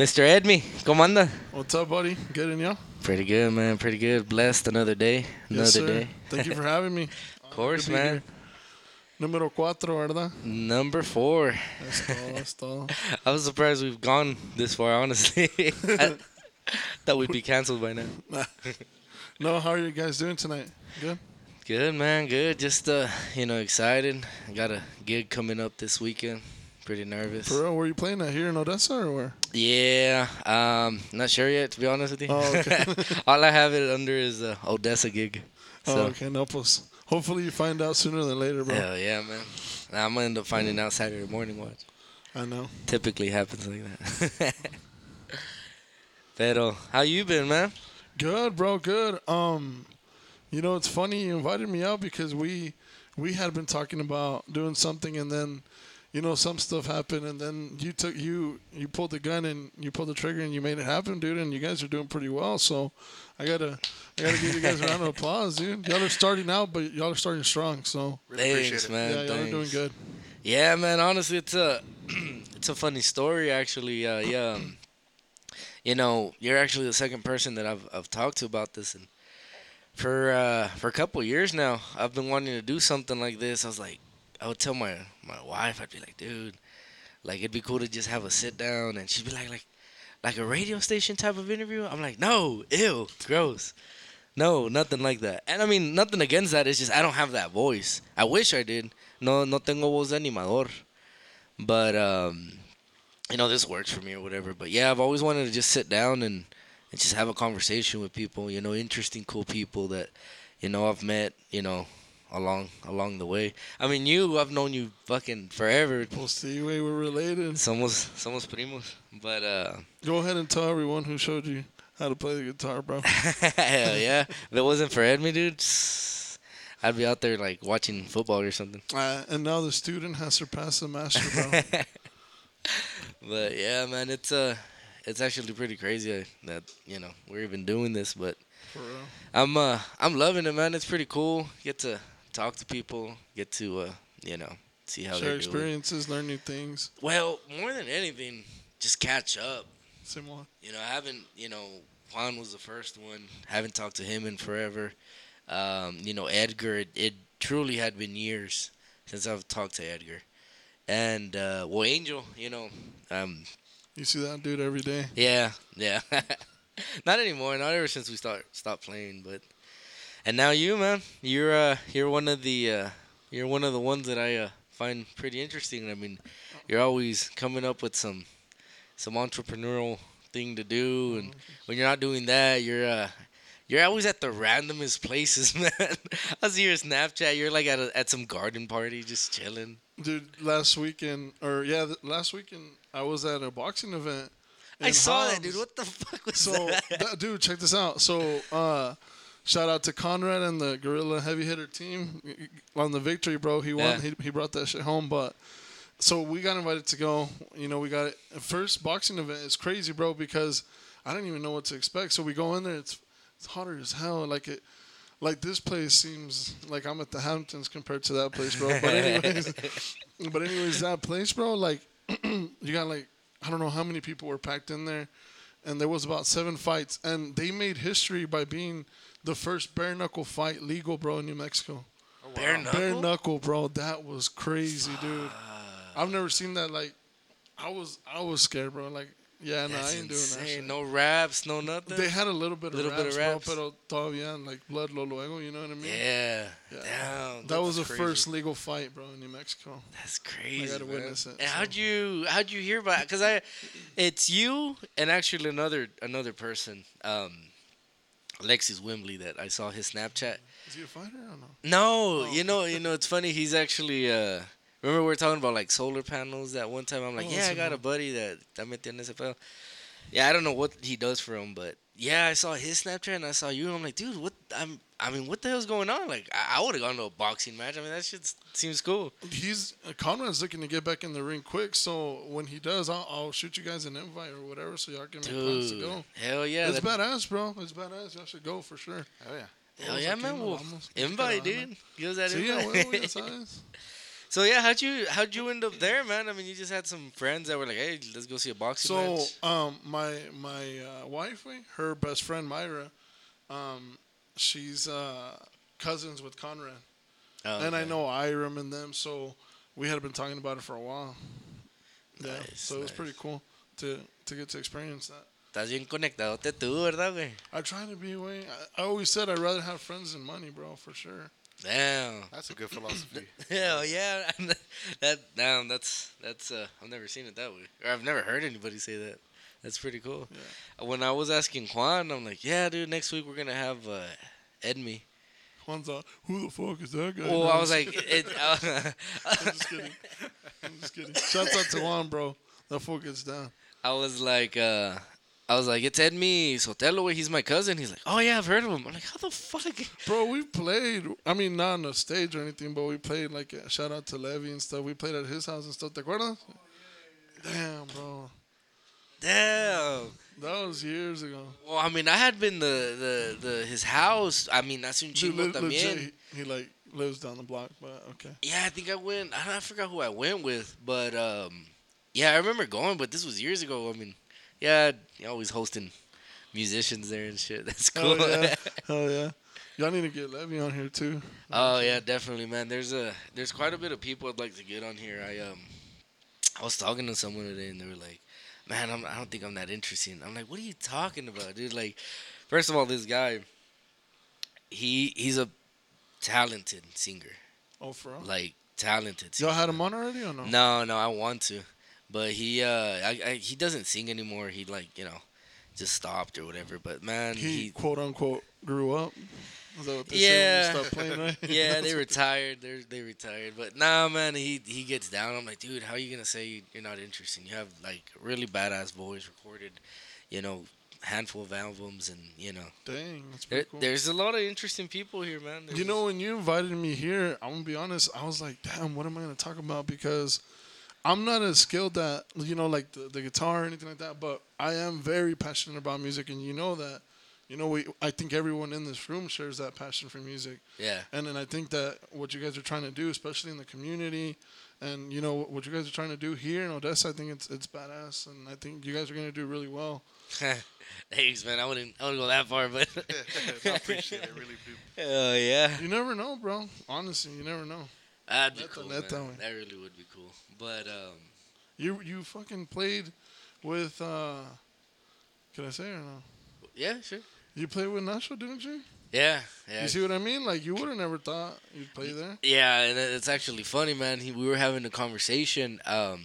Mr. Edmy, ¿cómo anda? What's up, buddy? Good and you? Pretty good, man. Pretty good. Blessed another day. Another yes, sir. day. Thank you for having me. Of course, Good to be man. here. Número cuatro, ¿verdad? Number four. That's todo, that's todo. I was surprised we've gone this far, honestly. I thought we'd be canceled by now. No, how are you guys doing tonight? Good? Good, man. Good. Just, uh, you know, excited. I got a gig coming up this weekend. Pretty nervous. For real, where you playing at? Here in Odessa or where? Yeah. Um, not sure yet, to be honest with you. Oh, okay. All I have it under is a Odessa gig. So, Oh, okay, no, pues. Hopefully you find out sooner than later, bro. hell yeah, man. I'm gonna end up finding out Saturday morning. Watch. I know. Typically happens like that. Pero, how you been, man? Good, bro. Good. Um, you know, it's funny you invited me out because we we had been talking about doing something, and then, you know, some stuff happened, and then you took you you pulled the gun and you pulled the trigger and you made it happen, dude. And you guys are doing pretty well. So, I gotta I gotta give you guys a round of applause, dude. Y'all are starting out, but y'all are starting strong. So, Really Thanks, man. yeah, y'all are doing good. Yeah, man. Honestly, it's a it's a funny story, actually. Uh, yeah, um, you know, you're actually the second person that I've I've talked to about this, and for uh, for a couple of years now, I've been wanting to do something like this. I was like, I would tell my my wife, I'd be like, dude, like it'd be cool to just have a sit down, and she'd be like, like, like a radio station type of interview. I'm like, no, ew, gross. No, nothing like that. And I mean, nothing against that. It's just I don't have that voice. I wish I did. No, no tengo voz de animador. But um, you know, this works for me or whatever. But yeah, I've always wanted to just sit down and, and just have a conversation with people. You know, interesting, cool people that, you know, I've met. You know, along along the way. I mean, you, I've known you fucking forever. We'll see. Way we're related. Somos somos primos. But uh, Go ahead and tell everyone who showed you how to play the guitar, bro. hell yeah, if it wasn't for Edmy, dude. I'd be out there like watching football or something. Uh, and now the student has surpassed the master, bro. but yeah, man, it's uh, it's actually pretty crazy that you know we're even doing this. But For real. I'm uh, I'm loving it, man. It's pretty cool. Get to talk to people. Get to uh, you know, see how Share they're doing. experiences, learn new things. Well, more than anything, just catch up. Similar. You know, I haven't, you know, Juan was the first one. Haven't talked to him in forever. Um, you know, Edgar, it, it truly had been years since I've talked to Edgar. And, uh, well, Angel, you know, um, You see that dude every day. yeah, yeah. not anymore, not ever since we start stopped playing, but and now you, man, you're uh you're one of the uh you're one of the ones that I uh, find pretty interesting. I mean, you're always coming up with some some entrepreneurial thing to do and when you're not doing that, you're uh you're always at the randomest places, man. I see your Snapchat. You're like at a, at some garden party, just chilling. Dude, last weekend, or yeah, th- last weekend, I was at a boxing event. I saw that, dude. What the fuck was So, that? that, dude, check this out. So, uh, shout out to Conrad and the Gorilla Heavy Hitter team on the victory, bro. He won. Yeah. He, he brought that shit home. But so we got invited to go. You know, we got it. First boxing event is crazy, bro, because I didn't even know what to expect. So we go in there. It's it's hotter as hell. Like it. Like this place seems like I'm at the Hamptons compared to that place, bro. But anyways, but anyways, that place, bro. Like you got like I don't know how many people were packed in there, and there was about seven fights, and they made history by being the first bare knuckle fight legal, bro, in New Mexico. Bare knuckle. Bare knuckle, bro. That was crazy, dude. I've never seen that. Like, I was I was scared, bro. Like, yeah, no, That's I ain't doing that. Shit. No raps, no nothing. They had a little bit of Little raps, bit of raps. bro, pero todavía like blood lo luego, you know what I mean? yeah. Yeah. Damn. That was the crazy. first legal fight, bro, in New Mexico. That's crazy. I gotta man. witness it, And so. how'd you how'd you hear about? Because I, it's you and actually another another person, um, Alexis Wimbley that I saw his Snapchat. Is he a fighter or no? No, Oh. you know, you know, it's funny. He's actually. Uh, remember we were talking about like solar panels that one time. I'm like, Oh, yeah, I got a buddy that I met in SFL. Yeah, I don't know what he does for him, but yeah, I saw his Snapchat and I saw you. and I'm like, dude, what? I'm. I mean, what the hell's going on? Like, I, I would have gone to a boxing match. I mean, that shit seems cool. He's uh, Conrad's looking to get back in the ring quick, so when he does, I'll, I'll shoot you guys an invite or whatever, so y'all can make plans to go. hell yeah, it's that- badass, bro. It's badass. Y'all should go for sure. Oh yeah. Hell yeah, aquí, man. nos Well, invite, dude. Give us that Sí, a invite. huevo, ya sabes. So yeah, how'd you how'd you end up there, man? I mean, you just had some friends that were like, "Hey, let's go see a boxing So, match." um, my my uh, wife, her best friend Myra, um, she's uh, cousins with Conrad, Oh, and I know Iram and them, so we had been talking about it for a while. Yeah, Nice, so it was pretty cool to to get to experience that. Estás bien conectadote tú, ¿verdad, güey? I try to be way. I, I always said I'd rather have friends than money, bro, for sure. Damn. That's a good philosophy. Hell yeah. that damn. That's that's. Uh, I've never seen it that way, or I've never heard anybody say that. That's pretty cool. When I was asking Juan, I'm like, "Yeah, dude. Next week we're gonna have uh, Edmy." Juan's like, who the fuck is that guy? Well, I was like, it, uh, I'm just kidding. I'm just kidding. Shouts out to Juan, bro. That fuck gets down. I was like, uh, I was like, it's Edmy Sotelo. He's my cousin. He's like, oh yeah, I've heard of him. I'm like, how the fuck? Bro, we played. I mean, not on the stage or anything, but we played like shout out to Levy and stuff. We played at his house and stuff. ¿Te acuerdas? Damn, bro, Damn. that was years ago. Well, I mean, I had been the the, the his house. I mean, hace un Dude, chingo le- también. legit, he, he like lives down the block, but okay. Yeah, I think I went. I, don't, I forgot who I went with, but um, yeah, I remember going. But this was years ago. I mean, yeah, always hosting musicians there and shit. That's Hell cool. yeah, hell yeah. Y'all need to get Levy on here too. oh yeah, definitely, man. There's a there's quite a bit of people I'd like to get on here. I um, I was talking to someone today, and they were like, "Man, I'm, I don't think I'm that interesting." I'm like, "What are you talking about, dude?" Like, first of all, this guy, he he's a talented singer, Oh, for real? like talented. Y'all had him on already or no? No, no, I want to, but he uh, I, I, he doesn't sing anymore. He like you know, just stopped or whatever. But man, He, he, quote unquote grew up. Is that what they Yeah. said when you stopped playing, yeah, they retired. They they retired. But nah, man, he he gets down. I'm like, dude, how are you gonna say you're not interesting? You have like really badass voice recorded, you know, handful of albums, and you know, Dang, that's there, cool. there's a lot of interesting people here, man. You know, when you invited me here, I'm gonna be honest. I was like, "Damn, what am I gonna talk about?" Because I'm not as skilled at you know, like the, the guitar or anything like that. But I am very passionate about music, and you know that. You know, we. I think everyone in this room shares that passion for music, yeah, and then I think that what you guys are trying to do, especially in the community, and you know what you guys are trying to do here in Odessa, I think it's it's badass, and I think you guys are gonna do really well. thanks, man. I wouldn't I wouldn't go that far, but I appreciate it. Really do. hell yeah. You never know, bro. Honestly, you never know. That'd be cool, neta, man. That really would be cool. But um, You you fucking played with uh can I say or no? yeah, sure. You played with Nacho, didn't you? Yeah, yeah. You see what I mean? Like you would have never thought you'd play there. Yeah, and it's actually funny, man. He, we were having a conversation. Um,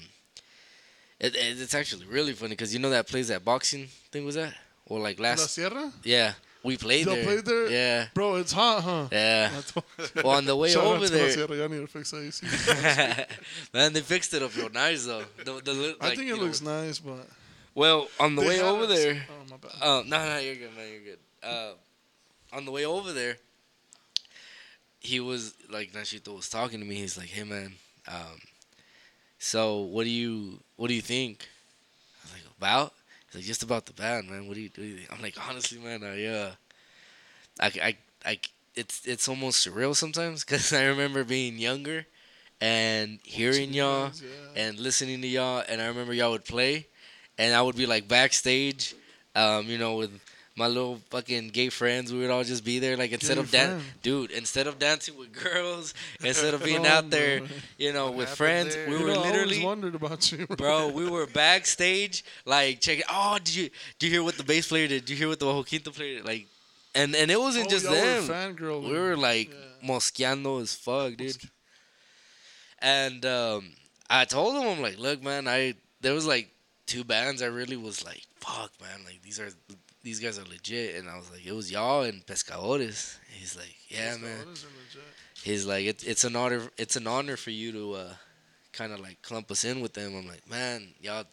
it, it, it's actually really funny because you know that place that boxing thing was that, or like last La Sierra? yeah, we played Y'all there. played there? Yeah, Bro, it's hot, huh? yeah. Well, on the way Shout out over to there, Sierra. Y'all need to fix that AC. man, they fixed it up real nice though. The, the, li- I like, think it know, looks nice, but well on the way over us- there. Oh my bad. Oh no, no, you're good, man. You're good. Uh, on the way over there, he was like Nachito was talking to me. He's like, "Hey, man, um, so what do you what do you think?" I was like, "About?" Like, "Just about the band, man. What do you do?" I'm like, "Honestly, man, I uh, I I, I it's it's almost surreal sometimes because I remember being younger and hearing y'all." Yeah. and listening to y'all. And I remember y'all would play, and I would be like backstage, um, you know, with my little fucking gay friends. We would all just be there, like instead Gay of dan- dude, instead of dancing with girls, instead of being Oh, out there, you know, What with friends, there? we You were know, literally. wondered about you, Bro, we were backstage, like checking. Oh, did you did you hear what the bass player did? Did you hear what the Joquito player did? Like, and and it wasn't Oh, just were them. We were like Yeah. mosqueando as fuck, dude. And um, I told him, I'm like, look, man, I there was like two bands I really was like, fuck, man, like these are these guys are legit. And I was like, it was y'all and Pescadores. He's like, yeah, man. legit. He's like, it's it's an honor, it's an honor for you to uh, kind of like clump us in with them. I'm like, man, y'all,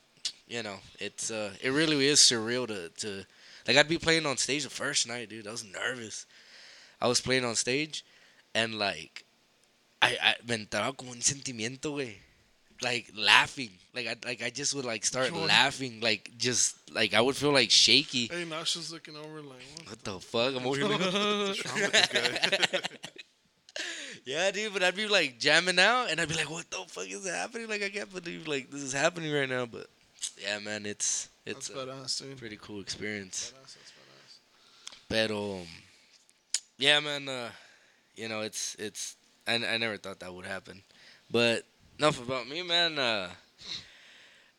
you know, it's uh, it really is surreal to to like I'd be playing on stage the first night, dude. I was nervous. I was playing on stage, and like, I I me entraba como un sentimiento, güey. Like laughing, like I like I just would like start Joy. laughing, like just like I would feel like shaky. Hey, Nasha's looking over like, what? What the fuck? I'm over here. What's wrong with this guy? Yeah, dude, but I'd be like jamming out, and I'd be like, "What the fuck is happening? Like, I can't believe like this is happening right now." But yeah, man, it's it's That's a badass, dude. pretty cool experience. Badass, that's badass. Pero, um, yeah, man, uh, you know, it's it's I, I never thought that would happen. But enough about me, man. Uh,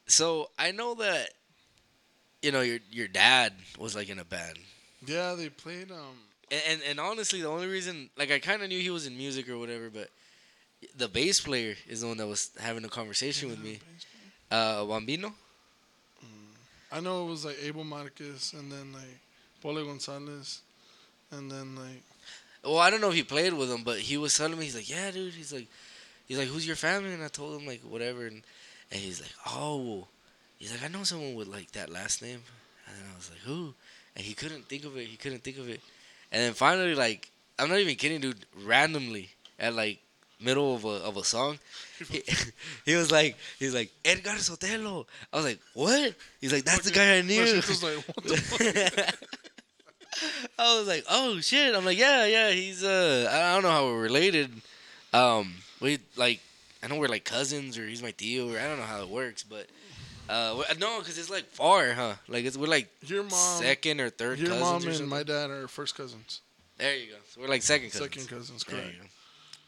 so I know that you know your your dad was like in a band. Yeah, they played. Um, And, and and honestly, the only reason, like, I kind of knew he was in music or whatever, but the bass player is the one that was having a conversation with me. Uh, Bambino. I know it was like Abel Marquez and then like Pole Gonzalez, and then like Well, I don't know if he played with him, but he was telling me, he's like, yeah, dude. He's like, he's like, who's your family? And I told him like whatever, and and he's like, oh, he's like, I know someone with like that last name, and I was like, who? And he couldn't think of it. He couldn't think of it, and then finally, like, I'm not even kidding, dude. Randomly at like middle of a of a song, he, he was like, he's like Edgar Sotelo. I was like, what? He's like, that's the guy I knew. Nachito's like, what the? I was like, oh shit. I'm like, yeah, yeah. He's uh, I don't know how we're related. Um, we like, I know we're like cousins or he's my tío or I don't know how it works, but uh, no, because it's like far, huh? Like it's we're like Your mom, second or third your mom and my dad are first cousins. There you go. So we're like second cousins. Second cousins, correct.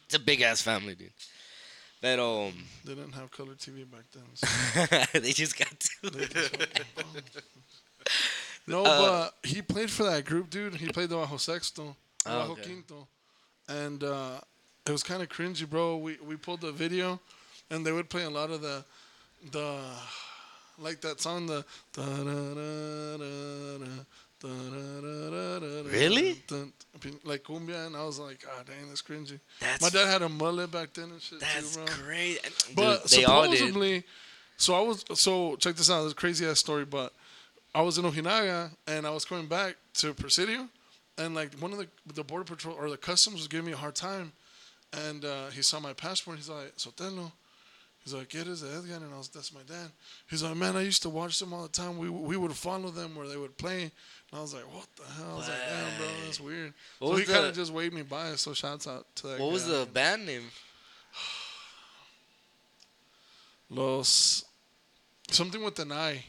It's a big ass family, dude. But um, They didn't have color TV back then. so they just got to. just no, Uh, but he played for that group, dude. He played the Bajo Sexto, Oh, Bajo okay. Quinto, and uh, it was kind of cringy, bro. We we pulled the video, and they would play a lot of the the like that song, the Really? like cumbia, and I was like, ah, dang, that's cringy. That's My dad had a mullet back then and shit that's too, bro. great. But Dude, they all did. supposedly, so I was so check this out. This crazy ass story, but I was in Ojinaga and I was coming back to Presidio, and like one of the the border patrol or the customs was giving me a hard time, and uh, he saw my passport. He's like Sotelo. He's like, "Get is Edgar?" And I was, "That's my dad." He's like, "Man, I used to watch them all the time. We we would follow them where they would play." And I was like, "What the hell?" I was like, "Damn, bro, that's weird." What so he kind of just waved me by. So shouts out to that. What was the band name? Los something with an I.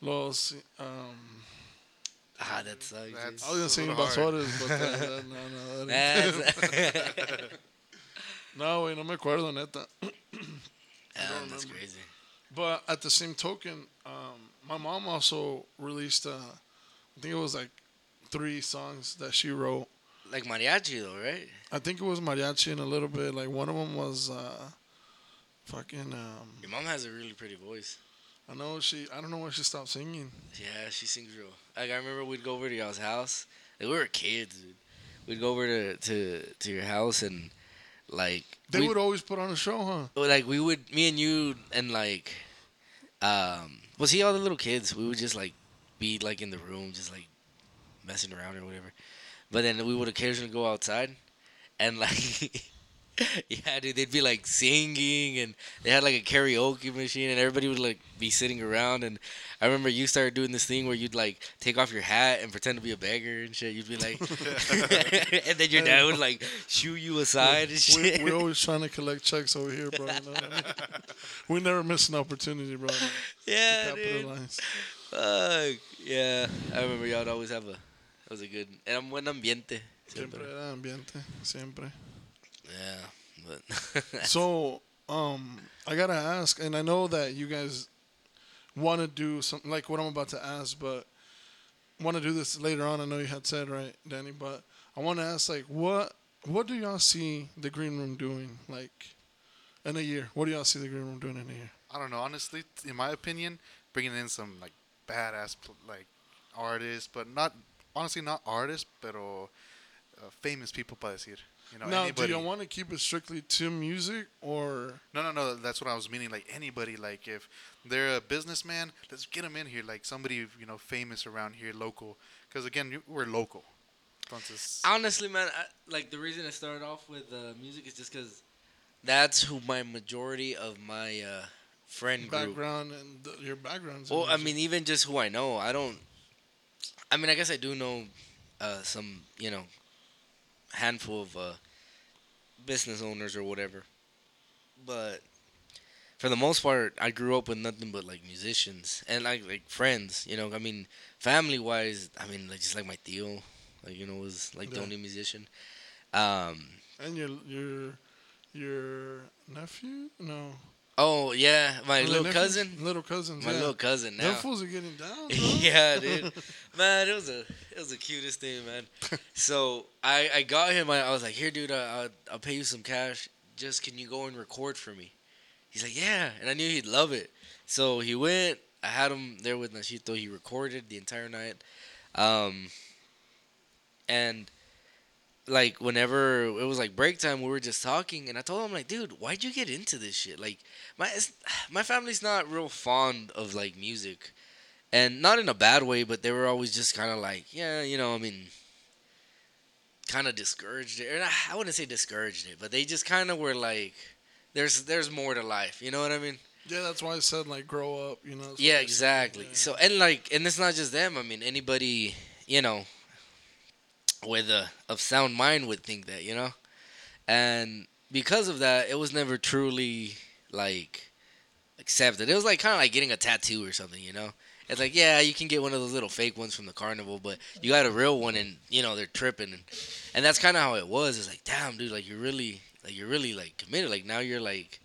Los um Ah, that sucks. That's- I was gonna say a little hard. invasores, but that, that, no, no, that ain't- That's, no, wait, no me acuerdo, neta. Yeah, that's remember. crazy. But at the same token, um, my mom also released, uh, I think it was like three songs that she wrote. Like mariachi though, right? I think it was mariachi and a little bit. Like one of them was uh, fucking. Um, Your mom has a really pretty voice. I know she. I don't know why she stopped singing. Yeah, she sings real. Like I remember we'd go over to y'all's house. Like, we were kids, dude. We'd go over to to, to your house and like They would always put on a show, huh? Like we would me and you and like um well see all the little kids we would just like be like in the room just like messing around or whatever but then we would occasionally go outside and like yeah dude they'd be like singing and they had like a karaoke machine and everybody would like be sitting around and i remember you started doing this thing where you'd like take off your hat and pretend to be a beggar and shit you'd be like and then your dad would like shoo you aside and we, shit we're always trying to collect checks over here, bro. You know what I mean? we never miss an opportunity, bro. yeah dude capitalize. Fuck. Yeah, I remember y'all would always have a. That was a good. Era un buen ambiente. Siempre Siempre. era ambiente, siempre. Yeah, but. So, um, I gotta ask, and I know that you guys want to do something like what I'm about to ask, but want to do this later on. I know you had said right, Danny, but I want to ask, like, what what do y'all see the green room doing, like, in a year? What do y'all see the green room doing in a year? I don't know. Honestly, in my opinion, bringing in some like badass pl- like artists, but not honestly not artists, but uh, famous people para decir. You know, now, anybody. do you want to keep it strictly to music, or No, no, no. That's what I was meaning. Like anybody, like if they're a businessman, let's get them in here. Like somebody, you know, famous around here, local. Because again, we're local. Entonces, Honestly, man, I, like the reason I started off with uh, music is just because that's who my majority of my uh, friend group. background and the, your backgrounds? in Well, I mean, even just who I know, I don't. I mean, I guess I do know uh, some, you know, handful of uh, business owners or whatever. But for the most part, I grew up with nothing but like musicians and like like friends. You know, I mean, family wise, I mean, like just like my tío, like you know, was like the only musician. Um. And your your your nephew? No. Oh yeah, my little nephews? cousin. Little cousin. My yeah. little cousin now. Them fools are getting down. Yeah, dude. Man, it was a it was the cutest thing, man. So I I got him. I, I was like, here, dude. I, I'll I'll pay you some cash. Just can you go and record for me? He's like, yeah, and I knew he'd love it. So he went. I had him there with Nachito. He recorded the entire night. Um. And like whenever it was like break time, we were just talking, and I told him like, dude, why'd you get into this shit? Like, my it's, my family's not real fond of like music, and not in a bad way, but they were always just kind of like, yeah, you know, I mean, kind of discouraged it. Or I wouldn't say discouraged it, but they just kind of were like, there's there's more to life. You know what I mean? Yeah, that's why I said like grow up. You know. Yeah, I exactly. yeah. So and like and it's not just them. I mean, anybody you know with a of sound mind would think that you know, and because of that, it was never truly like accepted. It was like kind of like getting a tattoo or something. You know, it's like yeah, you can get one of those little fake ones from the carnival, but you got a real one, and you know they're tripping, and and that's kind of how it was. It's like damn, dude, like you're really like you're really like committed. Like now you're like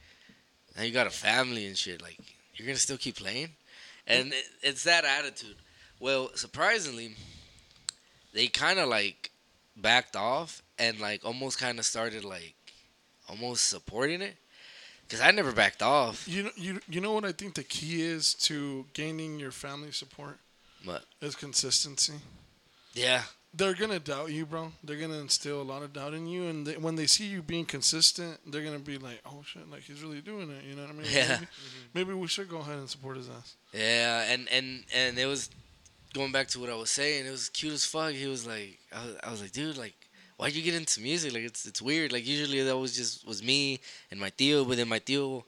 now you got a family and shit. Like you're gonna still keep playing, and it, it's that attitude. Well, surprisingly, they kind of like backed off and like almost kind of started like almost supporting it because I never backed off. You know, you you know what I think the key is to gaining your family support What? is consistency. Yeah, They're gonna doubt you, bro. They're gonna instill a lot of doubt in you, and they, when they see you being consistent, they're gonna be like, "Oh shit, like he's really doing it." You know what I mean? Yeah. Maybe, maybe we should go ahead and support his ass. yeah, and and and it was going back to what I was saying. It was cute as fuck. He was like, I was, I was like, dude, like. Why'd you get into music? Like it's it's weird. Like usually that was just was me and my tío, but then my tío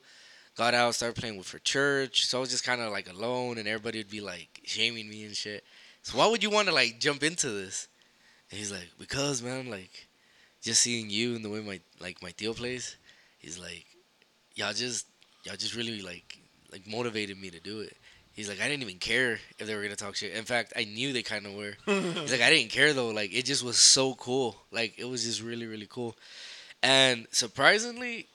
got out, started playing with for church. So I was just kind of like alone, and everybody would be like shaming me and shit. So why would you want to like jump into this? And he's like, because man, like just seeing you and the way my like my tío plays, he's like, y'all just y'all just really like like motivated me to do it. He's like, I didn't even care if they were gonna talk shit. In fact, I knew they kind of were. He's like, I didn't care though. Like, it just was so cool. Like, it was just really, really cool. And surprisingly,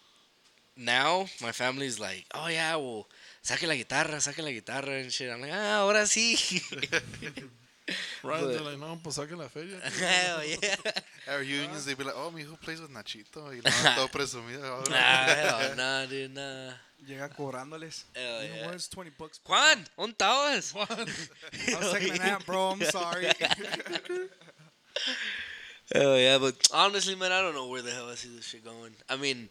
now my family's like, oh yeah, well, saque la guitarra, saque la guitarra and shit. I'm like, ah, ahora sí. Right? They're like, "No, pues saque la feria." Hell yeah. At reunions, they'd be like, oh, mi hijo plays with Nachito. Y no, todo presumido. ahora. Nah, hell nah, dude, nah. Llega cobrándoles. Hell you know yeah. what? It's 20 bucks. per Juan, ¿dónde estabas? What? song. I was taking a nap, bro. I'm sorry. Hell yeah, but honestly, man, I don't know where the hell I see this shit going. I mean,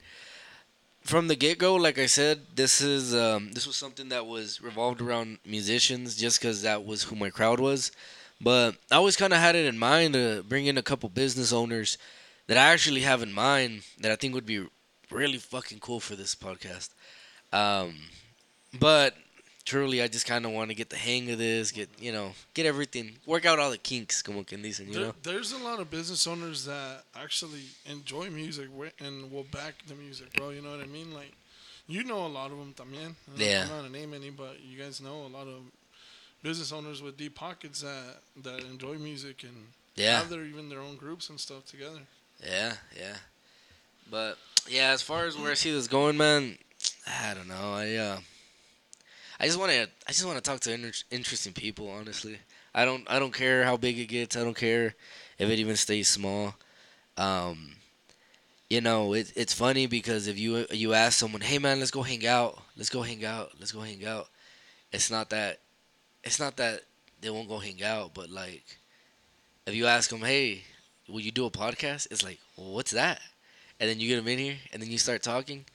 from the get go, like I said, this is um, this was something that was revolved around musicians, just because that was who my crowd was. But I always kind of had it in mind to bring in a couple business owners that I actually have in mind that I think would be really fucking cool for this podcast. Um, but truly, I just kind of want to get the hang of this, get you know, get everything, work out all the kinks, como quien dicen, you There, know. there's a lot of business owners that actually enjoy music and will back the music, bro. You know what I mean? Like, you know a lot of them también. Yeah. I'm not gonna name any, but you guys know a lot of business owners with deep pockets that that enjoy music and Yeah. have their even their own groups and stuff together. Yeah, yeah. But yeah, as far as where I see this going, man, I don't know. I uh, I just want to I just want to talk to inter- interesting people. Honestly, I don't I don't care how big it gets. I don't care if it even stays small. Um, you know, it, it's funny because if you you ask someone, hey man, let's go hang out, let's go hang out, let's go hang out. It's not that it's not that they won't go hang out, but like if you ask them, hey, will you do a podcast? It's like, well, what's that? And then you get them in here, and then you start talking.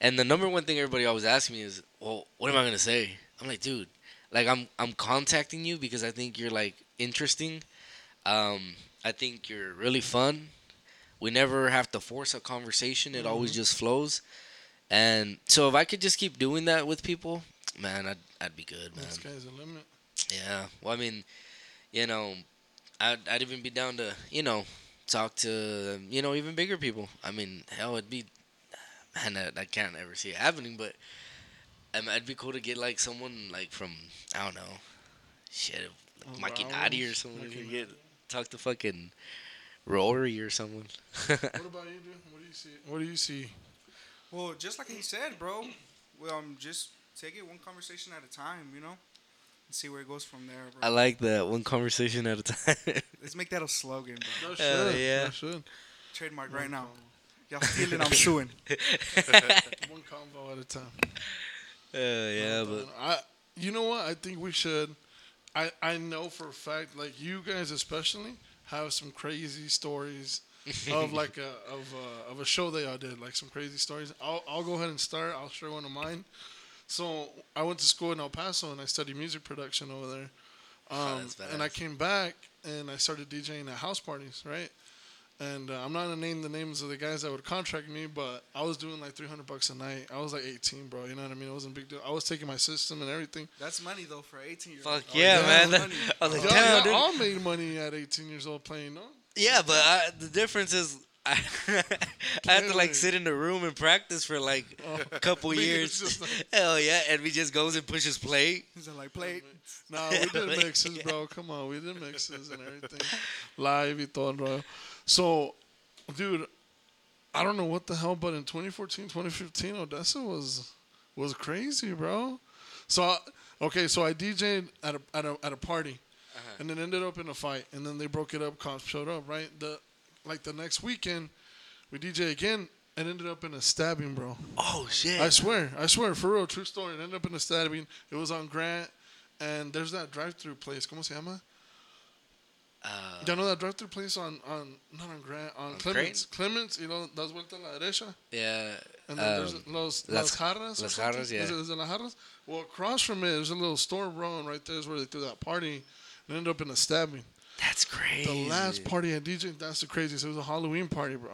And the number one thing everybody always asks me is, well, what am I gonna say? I'm like, dude, like I'm I'm contacting you because I think you're like interesting. Um, I think you're really fun. We never have to force a conversation; it always just flows. And so if I could just keep doing that with people, man, I'd I'd be good, man. The sky's the limit. Yeah. Well, I mean, you know, I'd, I'd even be down to, you know, talk to you know even bigger people. I mean, hell, it'd be man, I, I can't ever see it happening, but um, it'd be cool to get like someone like from I don't know, shit, Oh, like wow. Makinati or someone. Mikey get talk to fucking Rory or someone. What about you, dude? What do you see? What do you see? Well, just like he said, bro. Well, I'm just take it one conversation at a time, you know, and see where it goes from there, bro. I like that one conversation at a time. Let's make that a slogan, bro. That Hell should. yeah. That should. Trademark right now. Y'all stealing, I'm suing. One combo at a time. Uh, yeah, but I, you know what? I think we should. I I know for a fact, like you guys especially, have some crazy stories of like a of a, of a show that y'all did, like some crazy stories. I'll I'll go ahead and start. I'll share one of mine. So I went to school in El Paso and I studied music production over there. Um, that's and I came back and I started DJing at house parties, right? And uh, I'm not gonna name the names of the guys that would contract me, but I was doing like 300 bucks a night. I was like 18, bro. You know what I mean? It wasn't a big deal. I was taking my system and everything. That's money though for 18 years fuck old. yeah, yeah, man. I was like, Y'all, damn, y'all dude. all made money at 18 years old playing, no? Yeah, but I, the difference is I, I had to like sit in the room and practice for like a couple Me, it's years. like- Hell yeah, and we just goes and pushes play. He's like, play it. Nah, we did mixes, bro. Come on, we did mixes and everything, live y todo bro. So, dude, I don't know what the hell, but in 2014, 2015, Odessa was was crazy, bro. So, I, okay, so I DJ'd at a at a at a party, uh-huh. and then ended up in a fight, and then they broke it up. Cops showed up, right? The like the next weekend, we DJ again. And ended up in a stabbing, bro. Oh shit! I swear, I swear, for real, true story. It ended up in a stabbing. It was on Grant, and there's that drive-through place. ¿Cómo se llama? uh, Ya know that drive-through place on on not on Grant on, On Clements. Clements, you know, das vuelta a la derecha, yeah, and then there's um, los Las- las jarras. Las? Jarras, yeah. Is it, is it las jarras? Well, across from it, there's a little store, bro, and right there's where they threw that party. And ended up in a stabbing. That's crazy. The last party I DJ, that's the craziest. It was a Halloween party, bro.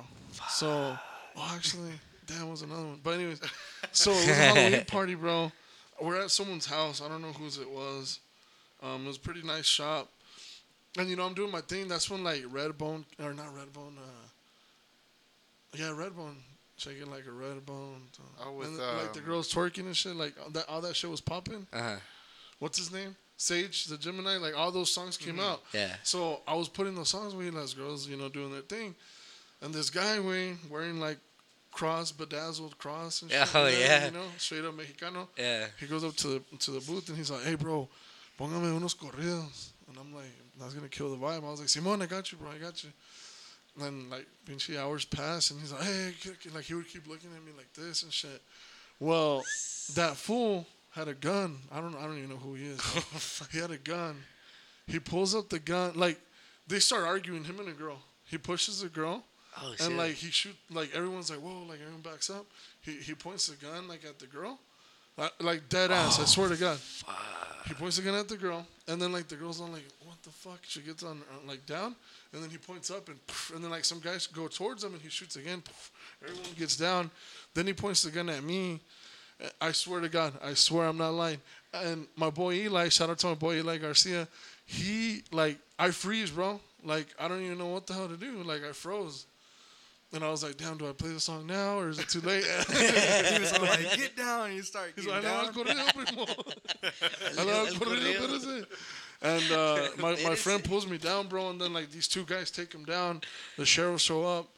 So, well, actually, that was another one. But anyways, so it was a Halloween party, bro. We're at someone's house. I don't know whose it was. Um, it was a pretty nice shop. And you know, I'm doing my thing. That's when like Redbone or not Redbone. Uh, yeah, Redbone. Shaking like a Redbone. Oh, with, and, like the um, girls twerking and shit. Like all that, all that shit was popping. Uh-huh. What's his name? Sage, the Gemini. Like all those songs came mm-hmm. out. Yeah. So I was putting those songs with those girls, you know, doing their thing, and this guy wearing wearing like cross bedazzled cross and shit. Oh, yeah. you know, straight up Mexicano. Yeah. He goes up to the to the booth and he's like, "Hey, bro, póngame unos corridos," and I'm like, "That's gonna kill the vibe." I was like, "Simon, I got you, bro, I got you." And then like, pinchy hours pass, and he's like, "Hey," like he would keep looking at me like this and shit. Well, that fool had a gun. I don't I don't even know who he is. he had a gun. He pulls up the gun. Like they start arguing, him and a girl. He pushes the girl, Oh shit. and like he shoot. Like everyone's like, whoa! Like everyone backs up. He he points the gun like at the girl, like, like dead ass. I swear to God. Fuck. He points the gun at the girl, and then like the girl's on like, what the fuck? She gets on uh, like down, and then he points up, and and then like some guys go towards him, and he shoots again. Everyone gets down. Then he points the gun at me. I swear to God, I swear I'm not lying. And my boy Eli, shout out to my boy Eli Garcia. He like I freeze, bro. Like I don't even know what the hell to do. Like I froze. And I was like, damn, do I play the song now or is it too late? he was like, get down. And you start He's like, "No, down. el corrido, primo." I know, el corrido. And uh, my, my friend pulls me down, bro, and then like these two guys take him down. The sheriff show up.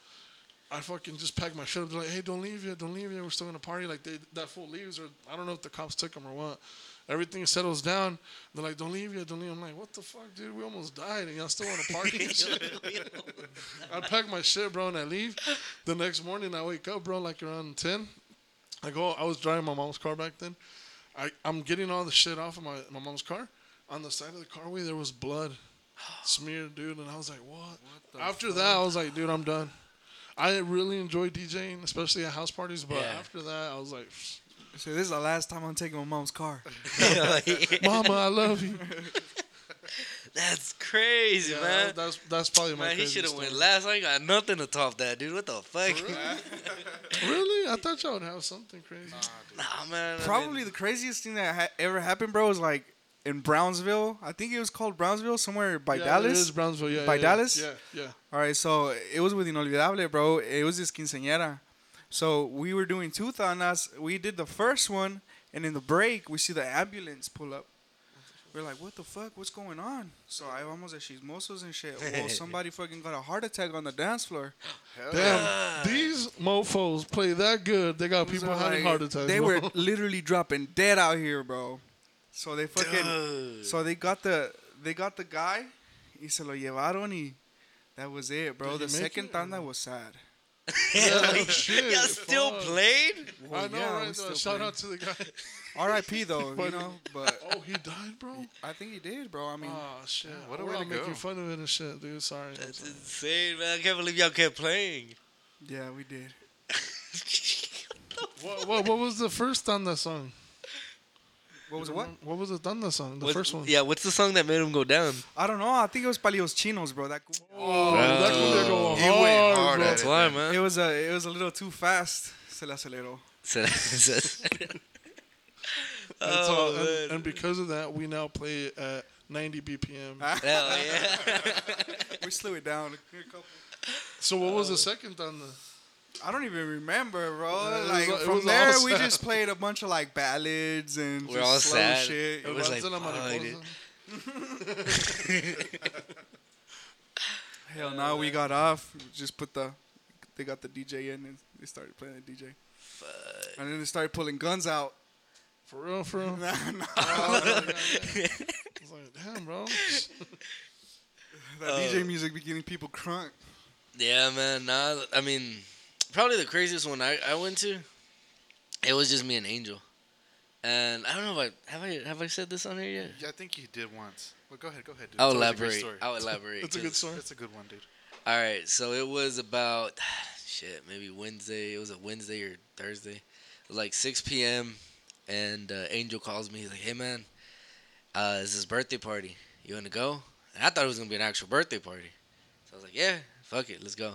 I fucking just pack my shit up. They're like, hey, don't leave yet, don't leave yet. We're still gonna party. Like they, that fool leaves, or I don't know if the cops took him or what. Everything settles down. They're like, don't leave yet, don't leave. I'm like, what the fuck, dude? We almost died, and y'all still want to party and shit. I pack my shit, bro, and I leave. The next morning, I wake up, bro, like around ten. I go. I was driving my mom's car back then. I I'm getting all the shit off of my my mom's car. On the side of the carway, there was blood smeared, dude, and I was like, what? After that, I was like, dude, I'm done. I really enjoy DJing, especially at house parties. But Yeah. after that, I was like, So this is the last time I'm taking my mom's car. Mama, I love you. That's crazy, Yeah, man. that's that's probably my. Man, he should have went last. I ain't got nothing to top that, dude. What the fuck? Really? I thought y'all would have something crazy. nah, man. I Probably mean, the craziest thing that ha- ever happened, bro, is like in Brownsville. I think it was called Brownsville, somewhere by Yeah, Dallas. It is Brownsville. Yeah. By yeah, Dallas? Yeah. Yeah. All right, so it was with Inolvidable, bro. It was this quinceañera. So we were doing two tandas. We did the first one, and in the break, we see the ambulance pull up. We're like, what the fuck? What's going on? So I almost at chismosos and shit. Well, oh, somebody fucking got a heart attack on the dance floor. Damn. yeah. These mofo's play that good. They got people So, having like, heart attacks. They bro. were literally dropping dead out here, bro. So they fucking, Dude. so they got the, they got the guy, y se lo llevaron y that was it, bro. Did The second it or tanda was sad. Yeah, shit, Y'all still fuck. played? I know, yeah, we right? still Uh, shout play. out to the guy. R.I.P. though, you know. But Oh, he died, bro. I think he did, bro. I mean, Oh shit! what a We're way to making go. fun of it and shit, dude. Sorry. That's sorry. insane, man. I can't believe y'all kept playing. yeah, we did. What, what, what was the first Thunder song? What was it? What? What was the Thunder song? The What's- first one. Yeah, what's the song that made him go down? I don't know. I think it was Palillos Chinos, bro. That Oh, Bro. that one go oh, He went hard, hard bro. at That's it, why, man. man. it was a, it was a little too fast. Se le aceleró. So- so- That's all. oh, And, man. and because of that, we now play at 90 BPM. Hell yeah. we slew it down. A couple. So what was the second Thunder? I don't even remember, bro. Yeah, it was like from there, we sad. just played a bunch of like ballads and We're just all slow sad. shit. It was like, Avanza la fuck, mariposa. Hell, now we got off. we Just put the, they got the DJ in and they started playing the DJ. Fuck. And then they started pulling guns out. For real, for real. Nah, nah. I was like, damn, bro. That DJ uh, music be getting people crunk. Yeah, man. Nah, I mean, probably the craziest one I, I went to. It was just me and Angel, and I don't know if I have I have I said this on here yet. Yeah, I think you did once. Well, go ahead, go ahead. Dude. I'll It's always a great elaborate. story. I'll elaborate. It's a good story. It's a good one, dude. All right, so it was about shit, maybe Wednesday. It was a Wednesday or Thursday. Like 6 p.m. and uh, Angel calls me. He's like, "Hey man, uh, it's his birthday party. You want to go?" And I thought it was gonna be an actual birthday party, so I was like, "Yeah, fuck it, let's go."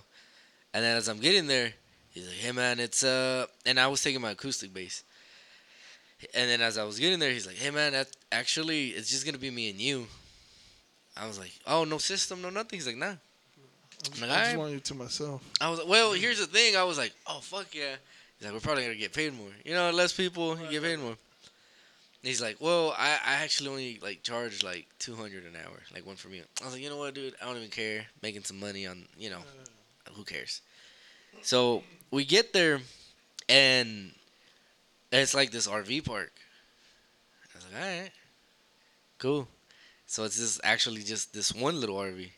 And then as I'm getting there, he's like, "Hey man, it's uh," and I was taking my acoustic bass. And then as I was getting there, he's like, "Hey man, that actually it's just gonna be me and you." I was like, "Oh, no system, no nothing." He's like, "Nah." I just, Like, I just alright. want you to myself. I was like, well, here's the thing. I was like, oh fuck yeah. He's like, we're probably gonna get paid more. You know, less people, you get paid more. He's like, well, I, I actually only like charge like two hundred an hour, like one for me. I was like, you know what, dude, I don't even care. Making some money on, you know, who cares? So we get there, and it's like this RV park. I was like, all right, cool. So it's just actually just this one little RV,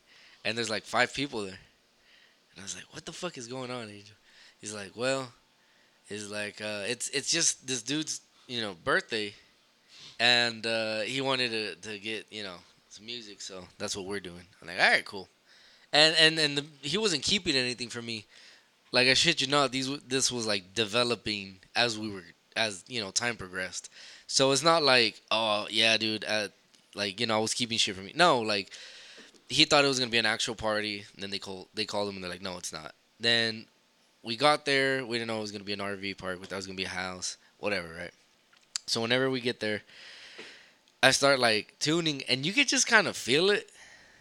and there's like five people there. And I was like, "What the fuck is going on, Angel?" He's like, "Well, he's like, uh, it's it's just this dude's you know birthday, and uh, he wanted to, to get you know some music, so that's what we're doing." I'm like, "All right, cool." And and and the, he wasn't keeping anything from me. Like I shit you not, these this was like developing as we were as you know time progressed. So it's not like, oh yeah, dude, uh, like you know I was keeping shit from you. No, like he thought it was gonna be an actual party. And then they called they called him and they're like, no, it's not. Then we got there. We didn't know it was gonna be an RV park. Thought it was gonna be a house, whatever, right? So whenever we get there, I start like tuning, and you could just kind of feel it.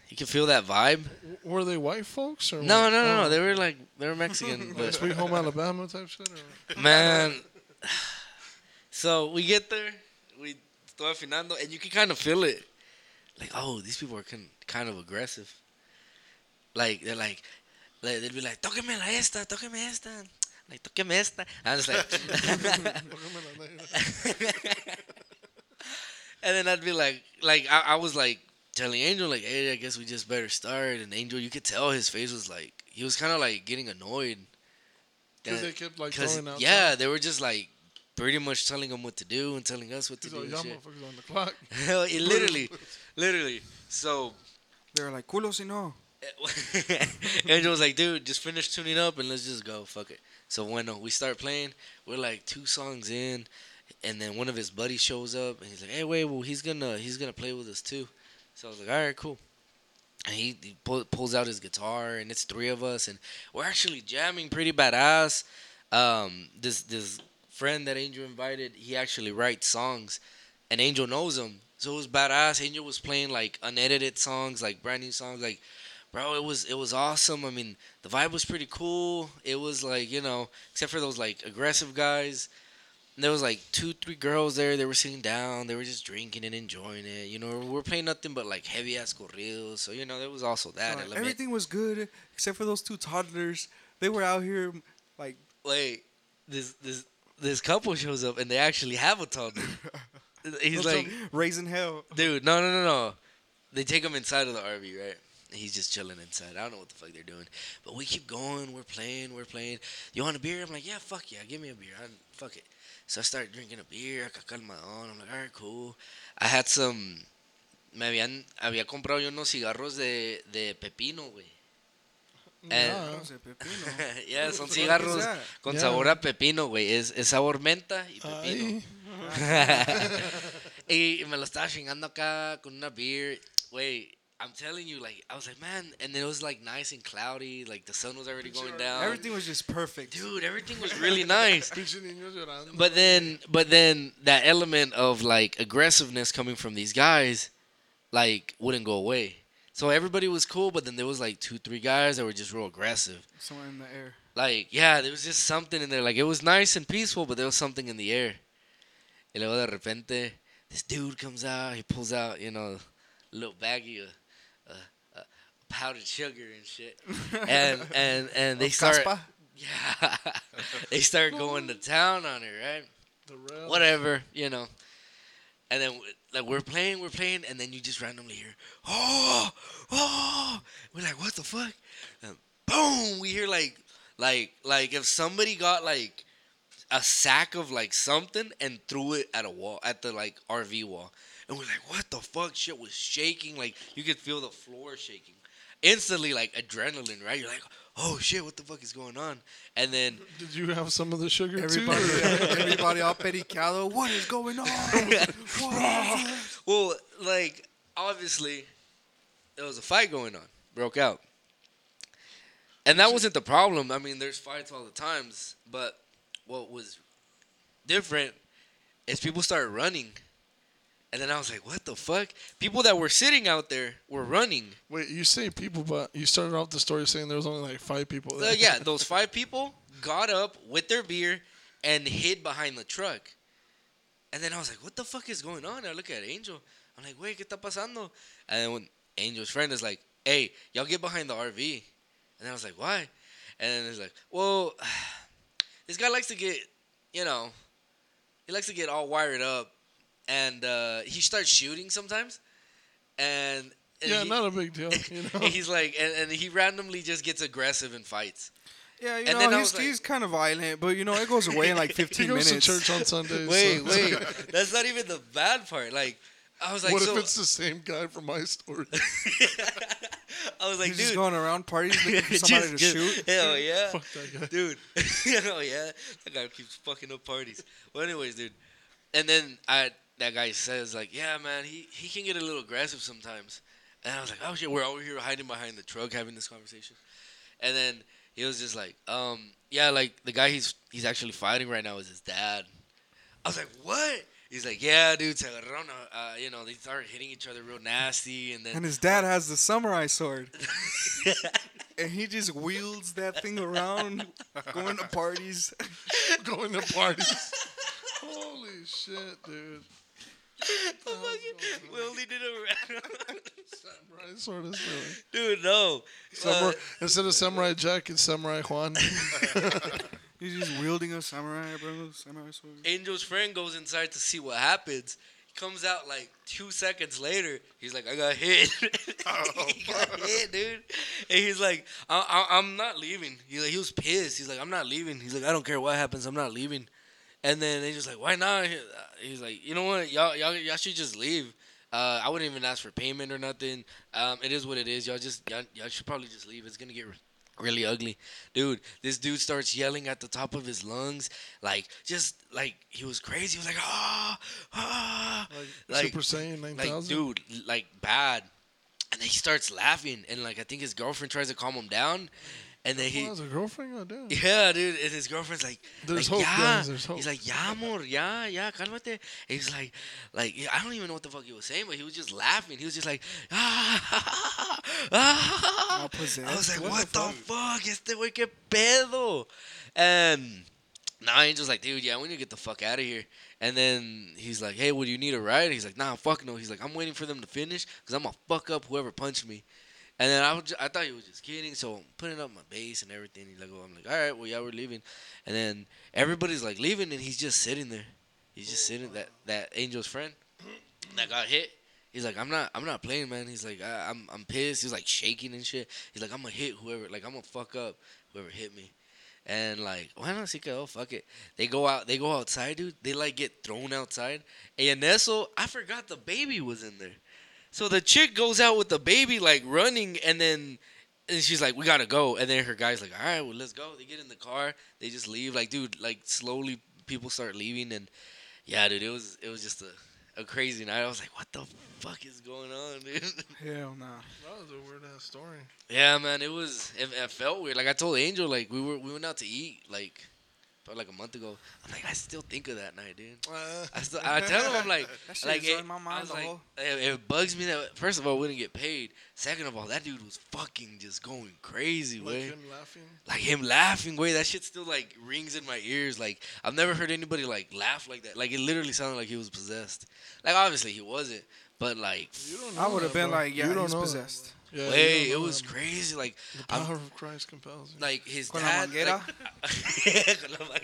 You can feel that vibe. Were they white folks or No, what? no, no, no. Oh. They were like they were Mexican, but Sweet Home Alabama type shit? Or? man. So we get there, we estoy afinando, and you can kind of feel it. Like, oh, these people are kind kind of aggressive. Like they're like, like they'd be like, "Tóqueme la esta, tóqueme esta." Like, "Tóqueme esta." I'm just like, and then I'd be like, like I, I was like telling Angel like, "Hey, I guess we just better start." And Angel, you could tell his face was like he was kind of like getting annoyed. Because they kept like Cause throwing out. yeah, they were just like pretty much telling him what to do and telling us what to do. like, y'all motherfuckers on the clock. Hell, it literally, literally. So They were like, culo si no. Angel was like, "Dude, just finish tuning up and let's just go. Fuck it." So when uh, we start playing, we're like two songs in, and then one of his buddies shows up and he's like, "Hey, wait, well he's gonna he's gonna play with us too." So I was like, "All right, cool." And he, he pull, pulls out his guitar and it's three of us and we're actually jamming pretty badass. Um, this this friend that Angel invited, he actually writes songs, and Angel knows him. So it was badass. Angel was playing like unedited songs, like brand new songs, like bro, it was it was awesome. I mean, the vibe was pretty cool. It was like, you know, except for those like aggressive guys. And there was like two, three girls there. They were sitting down. They were just drinking and enjoying it. You know, we are playing nothing but like heavy ass corridos. So you know, there was also that everything was good except for those two toddlers. They were out here like Wait, this this this couple shows up and they actually have a toddler. He's like, raising hell. dude, no, no, no, no. They take him inside of the RV, right? He's just chilling inside. I don't know what the fuck they're doing, but we keep going. We're playing. We're playing. You want a beer? I'm like, yeah, fuck yeah, give me a beer. I'm, fuck it. So I start drinking a beer. I calma on. I'm like, all right, cool. I had some. Me habían había comprado yo unos cigarros de de pepino, güey. And- Nah. No sé, pepino. yeah, son cigarros con Yeah. sabor a pepino, güey. Es, es sabor menta y pepino. Y me lo estaba chingando acá con una beer. Wait, I'm telling you, like, I was like, man, and it was like nice and cloudy. Like, the sun was already going down. Everything was just perfect. Dude, everything was really nice. pinche niños llorando. But then, but then that element of like aggressiveness coming from these guys, like, wouldn't go away. So everybody was cool, but then there was like two, three guys that were just real aggressive. Somewhere in the air. Like, yeah, there was just something in there. Like, it was nice and peaceful, but there was something in the air. Y luego de repente, this dude comes out. He pulls out, you know, a little baggie of powdered sugar and shit. And and and they Of start, yeah, they start going to town on it, right? the rail. Whatever, you know. And then like we're playing, we're playing, and then you just randomly hear, oh, oh. We're like, what the fuck? And boom, we hear like, like, like if somebody got like a sack of like something and threw it at a wall, at the like RV wall, and we're like, what the fuck? Shit was shaking, like you could feel the floor shaking. Instantly, like adrenaline, right? You're like, oh shit, what the fuck is going on? And then Did you have some of the sugar Everybody, too? or- everybody all pedicado. What is going on? Well, like obviously, there was a fight going on, broke out, and that wasn't the problem. I mean, there's fights all the times, but what was different is people started running, and then I was like, "What the fuck?" People that were sitting out there were running. Wait, you say people, but you started off the story saying there was only like five people. Uh, yeah, those five people got up with their beer and hid behind the truck. And then I was like, what the fuck is going on? I look at Angel. I'm like, wait, ¿qué está pasando? And then when Angel's friend is like, hey, y'all get behind the RV. And then I was like, why? And then he's like, well, this guy likes to get, you know, he likes to get all wired up. And uh, he starts shooting sometimes. And, and yeah, he- not a big deal. You know, he's like, and, and he randomly just gets aggressive and fights. Yeah, you And know, then he's, like- he's kind of violent, but you know, it goes away in like 15 he 15 goes minutes. to church on Sundays. Wait, so- wait, that's not even the bad part. Like, I was like, what so, if it's the same guy from my story? I was like, he's dude, just going around parties looking for somebody to just get- shoot. Hell yeah, Fuck that guy. dude. Hell yeah, that guy keeps fucking up parties. Well, anyways, dude, and then I that guy says like, yeah, man, he he can get a little aggressive sometimes. And I was like, oh shit, we're over here hiding behind the truck having this conversation. And then he was just like, um, yeah, like the guy he's he's actually fighting right now is his dad. I was like, what? He's like, yeah, dude, se agarraron, uh, you know, they started hitting each other real nasty, and then And his dad has the samurai sword. and he just wields that thing around, going to parties. Going to parties. Holy shit, dude. We only did a Samurai sort of story. dude, no. Samurai, Uh, instead of Samurai Jack, it's Samurai Juan. He's just wielding a samurai, bro. Samurai sword. Angel's friend goes inside to see what happens. He comes out like two seconds later. He's like, I got hit. he got hit, dude. And he's like, I, I, I'm not leaving. He like, he was pissed. He's like, I'm not leaving. He's like, I don't care what happens. I'm not leaving. And then they just like, why not? He's like, you know what? Y'all, y'all, y'all should just leave. Uh, I wouldn't even ask for payment or nothing. Um, it is what it is. Y'all just, y'all, y'all should probably just leave. It's gonna get really ugly, dude. This dude starts yelling at the top of his lungs, like just like he was crazy. He was like, ah, ah, Like, Like- Super Saiyan like dude, like bad. And then he starts laughing, and like I think his girlfriend tries to calm him down, And then he, Well, has a girlfriend? Oh, damn. yeah, dude, and his girlfriend's like, There's like, hope, yeah. guys. There's hope. He's like, yeah, amor, yeah, yeah, cálmate. And he's like, like, I don't even know what the fuck he was saying, but he was just laughing. He was just like, ah, ah. I was like, What what, the the, fuck? Este güey, qué pedo? And now Angel's like, dude, yeah, we need to get the fuck out of here. And then he's like, hey, would you need a ride? He's like, nah, fuck no. He's like, I'm waiting for them to finish because I'm going to fuck up whoever punched me. And then I, was I thought he was just kidding, so I'm putting up my bass and everything. He's like, oh, I'm like, all right, well, yeah, we're leaving. And then everybody's like leaving, and he's just sitting there. He's just sitting. That that Angel's friend that got hit. He's like, I'm not, I'm not playing, man. He's like, I, I'm, I'm pissed. He's like shaking and shit. He's like, I'm gonna hit whoever, like, I'm gonna fuck up whoever hit me. And like, why not see oh fuck it. They go out, they go outside, dude. They like get thrown outside. And eso, I forgot the baby was in there. So the chick goes out with the baby like running, and then and she's like, "We gotta go." And then her guy's like, "All right, well, let's go." They get in the car. They just leave. Like, dude, like slowly people start leaving, and yeah, dude, it was it was just a, a crazy night. I was like, "What the fuck is going on, dude?" Hell nah. That was a weird ass story. yeah, man, it was. It, it felt weird. Like I told Angel, like we were we went out to eat, like probably like a month ago. I'm like, I still think of that night, dude. Uh, I still, I tell him, I'm like, That like it, on my I was like, whole. it, it bugs me that first of all we didn't get paid. Second of all, that dude was fucking just going crazy, like way. him laughing. Like him laughing, way. That shit still like rings in my ears. Like I've never heard anybody like laugh like that. Like it literally sounded like he was possessed. Like obviously he wasn't, but like, You don't I would have been bro. like, yeah, you don't he's know possessed. bro. Yeah, you way don't it was that, bro. crazy. Like The I'm- power of Christ compels you. like his Con la dad. manguera? Like, Con la.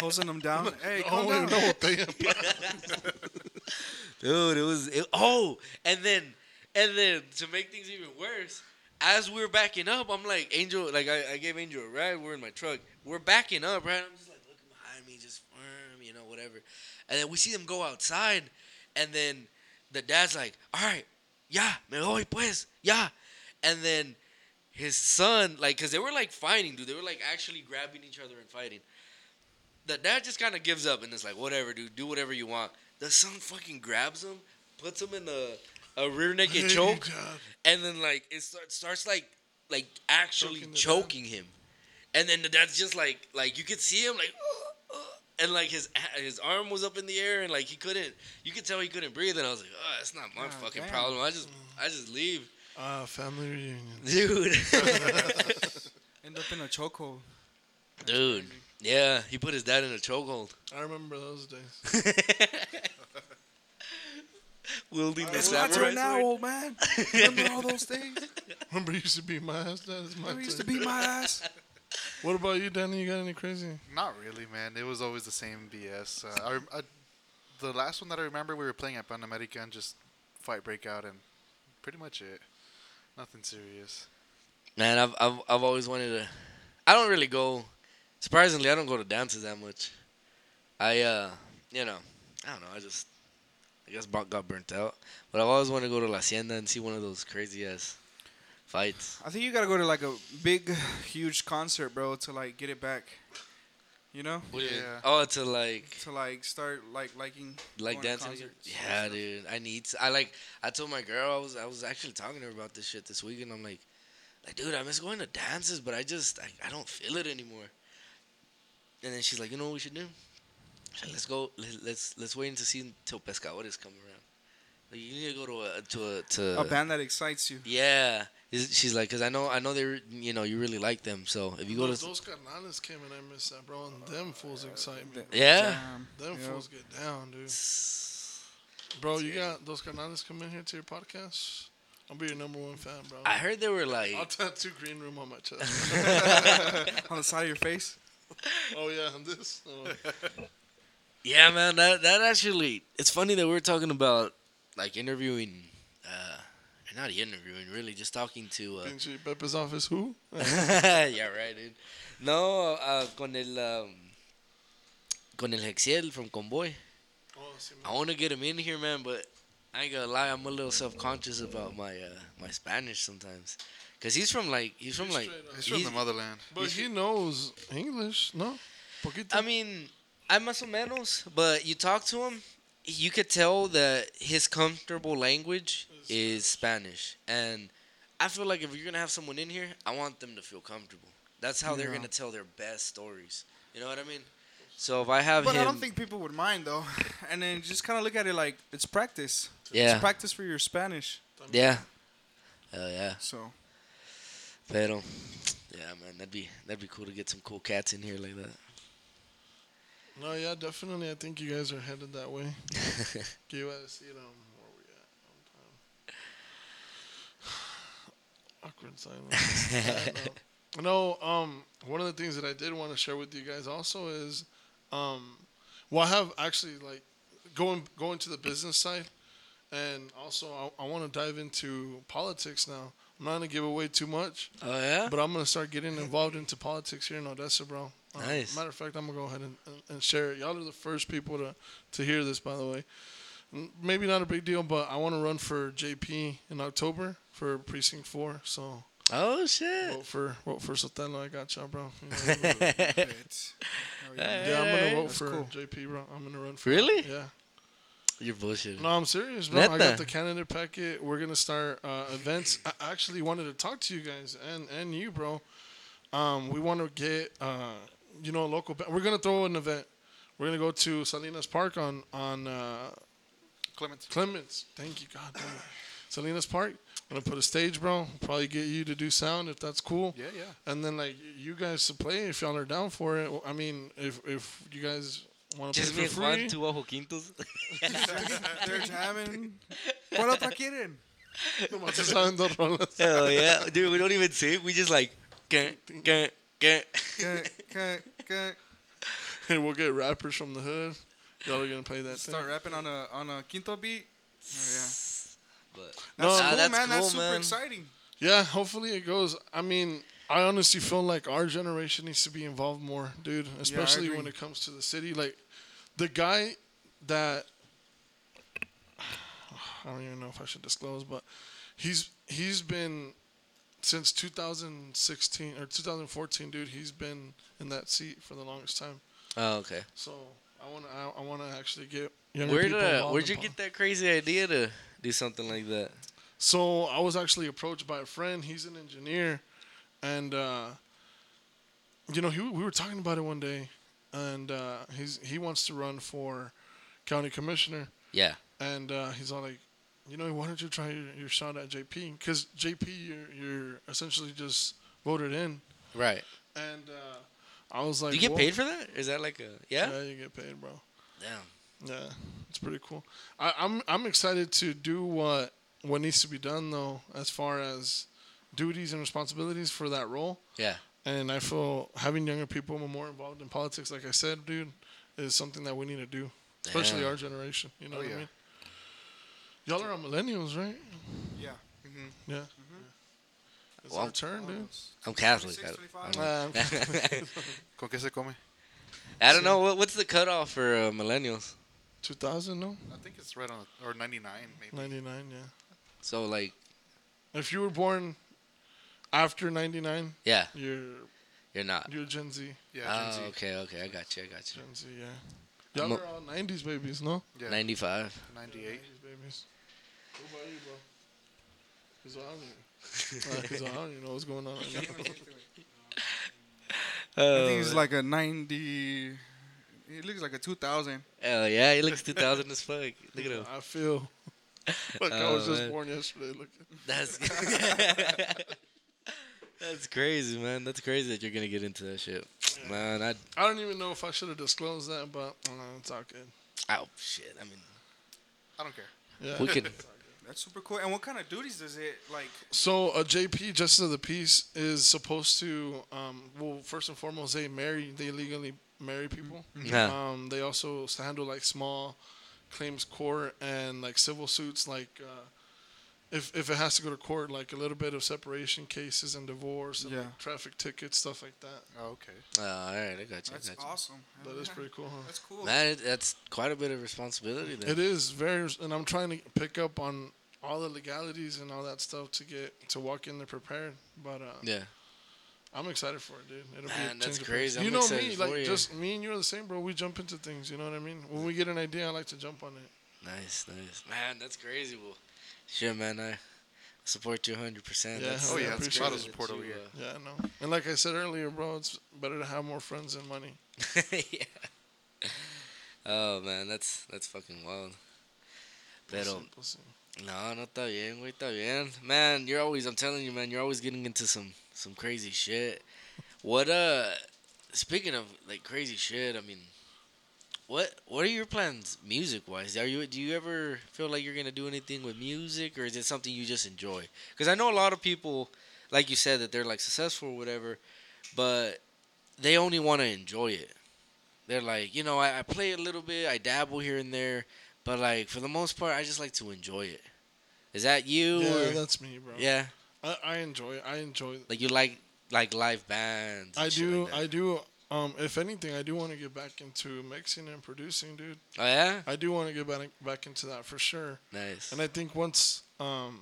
Hosing them down. Hey, oh, calm down. no, botella. Dude, it was it, oh, and then and then to make things even worse, as we were backing up, I'm like Angel, like I, I gave Angel a ride. We're in my truck. We're backing up, right? I'm just like looking behind me, just firm, you know, whatever. And then we see them go outside, and then the dad's like, "All right, yeah, me voy pues, yeah," and then his son, like, cause they were like fighting, dude. They were like actually grabbing each other and fighting. The dad just kind of gives up and is like, "Whatever, dude. Do whatever you want." The son fucking grabs him, puts him in a, a rear naked choke, and then like it starts starts like like actually Choking choking him, and then the dad's just like like you could see him like. "Uh, uh," And like his his arm was up in the air and like he couldn't you could tell he couldn't breathe and I was like oh it's not my God fucking damn. problem I just I just leave Ah, family reunion. dude End up in a chokehold. dude yeah he put his dad in a chokehold I remember those days. wielding the It's my my samurai turn now, sword. old man. Remember all those things? Remember, you used to beat my ass. That is my Remember you used to turn. beat my ass? What about you, Danny? You got any crazy? Not really, man. It was always the same BS. Uh, I, I, the last one that I remember, we were playing at Pan America and just fight break out and pretty much it. Nothing serious. Man, I've, I've I've always wanted to. I don't really go. Surprisingly, I don't go to dances that much. I uh, you know, I don't know. I just, I guess got burnt out. But I've always wanted to go to La Hacienda and see one of those crazy ass fights. I think you gotta go to like a big, huge concert, bro, to like get it back. You know, What do you mean? Yeah. Oh, to like to like start like liking like dancing. Yeah, dude. I need. To, I like. I told my girl I was I was actually talking to her about this shit this week, and I'm like, like, dude, I miss going to dances, but I just I, I don't feel it anymore. And then she's like, you know what we should do? She's let's go. Let's let's, let's wait until see until Pescadores come around. Like, you need to go to a to a to A band that excites you. Yeah, she's like, cause I know I know they re- you know you really like them. So if you go those, to those carnales came and I miss that, bro. And them fools excite me. yeah. Damn. Them Yeah. fools get down, dude. Bro, you got those carnales come in here to your podcast? I'll be your number one fan, bro. I heard they were like I'll tattoo green room on my chest. On the side of your face. oh yeah, and this. Oh. Yeah, man, that that actually it's funny that we're talking about like interviewing uh or not interviewing, really just talking to uh Pinche Pepe's office. Who? Yeah, right, dude. No, uh con el um, con el Hexiel from Convoy. Oh, sí, I want to get him in here, man, but I ain't gonna lie, I'm a little self-conscious about my uh my Spanish sometimes. Cuz he's from like he's from like he's, up. It's from the motherland. But he knows English, no? Poquito. I mean, I más o menos, but you talk to him, you could tell that his comfortable language is Spanish. And I feel like if you're going to have someone in here, I want them to feel comfortable. That's how they're Yeah. gonna tell their best stories. You know what I mean? So if I have But him, I don't think people would mind though. And then just kind of look at it like it's practice. yeah, It's practice for your Spanish. yeah, hell yeah. So Pero, yeah, man, that'd be that'd be cool to get some cool cats in here like that. No, yeah, definitely. I think you guys are headed that way. Iba a decir, um, where we at? Awkward silence. I know. No, um, one of the things that I did want to share with you guys also is, um, well, I have actually like going going to the business side, and also I, I want to dive into politics now. I'm not gonna give away too much, Oh yeah. but I'm gonna start getting involved into politics here in Odessa, bro. Um, Nice. Matter of fact, I'm gonna go ahead and, and, and share it. Y'all are the first people to to hear this, by the way. Maybe not a big deal, but I want to run for JP in October for precinct four. So Oh shit. vote for vote for Sotelo. I got y'all, bro. You know what I mean? it's, yeah. yeah, I'm gonna Hey, vote that's for cool. JP, bro. I'm gonna run for. Really? Yeah. You're bullshitting. No, I'm serious, bro. I got the candidate packet. We're gonna start uh, events. I actually wanted to talk to you guys and and you, bro. Um, we want to get uh, you know, a local. Ba- we're gonna throw an event. We're gonna go to Salinas Park on on uh, Clements. Clements. Thank you, God. Damn it. Salinas Park. I'm gonna put a stage, bro. Probably get you to do sound if that's cool. Yeah, yeah. And then like you guys to play if y'all are down for it. I mean, if if you guys want to Just play me for and free. Juan, two ojo quintos. They're jamming. ¿Cuál otra quieren? Nomás se saben dos rolas. Hell yeah, dude. We don't even sing. We just like, gah, gah, Hey, we'll get rappers from the hood. Y'all are gonna play that Start thing. rapping on a on a quinto beat. Oh, yeah. But No, That's Ah, cool, that's man. That's super man. exciting. Yeah, hopefully it goes. I mean, I honestly feel like our generation needs to be involved more, dude. Especially when it comes to the city. Like the guy that I don't even know if I should disclose, but he's he's been since 2016 or 2014, dude. He's been in that seat for the longest time. oh, okay. So I want to I, I want to actually get younger Where people did involved where'd you get that crazy idea to do something like that? So I was actually approached by a friend. He's an engineer, and uh, you know, he, we were talking about it one day, and uh, he's he wants to run for county commissioner, Yeah. and uh, he's all like, you know, why don't you try your, your shot at JP? Because JP, you're you're essentially just voted in, Right. and uh, I was like, Do you get "Whoa." paid for that? Is that like a yeah? Yeah, you get paid, bro. Damn. Yeah, it's pretty cool. I, I'm I'm excited to do what what needs to be done though, as far as duties and responsibilities for that role. Yeah. And I feel having younger people more involved in politics, like I said, dude, is something that we need to do, especially Damn. our generation. You know Oh, what yeah. I mean? Y'all are on millennials, right? Yeah. Yeah. It's Well, our turn, dude. I'm Catholic. I don't, 25. I Uh, ¿Con qué se come? I don't know what, what's the cutoff for uh, millennials. 2000, no? I think it's right on, or 99 maybe. 99, yeah. So like, If you were born after 99, yeah, you're you're not. you're Gen Z. Yeah, oh, Gen Z. okay, okay, I got you, I got you. Gen Z, yeah. Y'all are all 90s babies, no? Yeah, Ninety-five. 98. 90s babies. What about you, bro? Because I don't even, 'cause I don't even know what's going on right now. I think it's like a 90. It looks like a 2000. Hell yeah, he looks two thousand as fuck. Look at him. I feel like I was Oh, just man. born yesterday. Look, That's that's crazy, man. That's crazy that you're gonna get into that shit, man. I I don't even know if I should have disclosed that, but uh, it's all good. oh shit. I mean, I don't care. Yeah. we could. That's super cool. And what kind of duties does it like? So a JP, Justice of the Peace, is supposed to, um, well, first and foremost, they marry, they legally marry people. Yeah. Um, they also handle like small claims court and like civil suits, like uh, if if it has to go to court, like a little bit of separation cases and divorce and Yeah. like, traffic tickets, stuff like that. Oh, okay. Oh, all right, I got you. I That's got you. awesome. That is pretty cool, huh? That's cool. Man, that's quite a bit of responsibility. Then. It is very, and I'm trying to pick up on all the legalities and all that stuff to get to walk in there prepared. But uh, Yeah. I'm excited for it, dude. It'll Man, be a that's crazy. pace. I'm You know me, like you. just me and you're the same, bro. We jump into things. You know what I mean? When we get an idea, I like to jump on it. Nice, nice. Man, that's crazy. Well, shit, man. I support you 100. percent Yeah, Oh, yeah, it's a lot of support over here. Yeah, I know. And like I said earlier, bro, it's better to have more friends than money. yeah. Oh man, that's that's fucking wild. Simple, sí. No, no está bien, güey, está bien. Man, you're always I'm telling you, man, you're always getting into some some crazy shit. What uh speaking of like crazy shit, I mean what what are your plans music wise? Are you do you ever feel like you're to do anything with music or is it something you just enjoy? Cuz I know a lot of people like you said that they're like successful or whatever, but they only want to enjoy it. They're like, you know, I, I play a little bit, I dabble here and there, but like for the most part, I just like to enjoy it. Is that you? Yeah, or- that's me, bro. yeah, I, I enjoy it. I enjoy it. like you like like live bands. I do. like. I do. Um, if anything, I do want to get back into mixing and producing, dude. Oh yeah, I do want to get back back into that for sure. nice. And I think once um,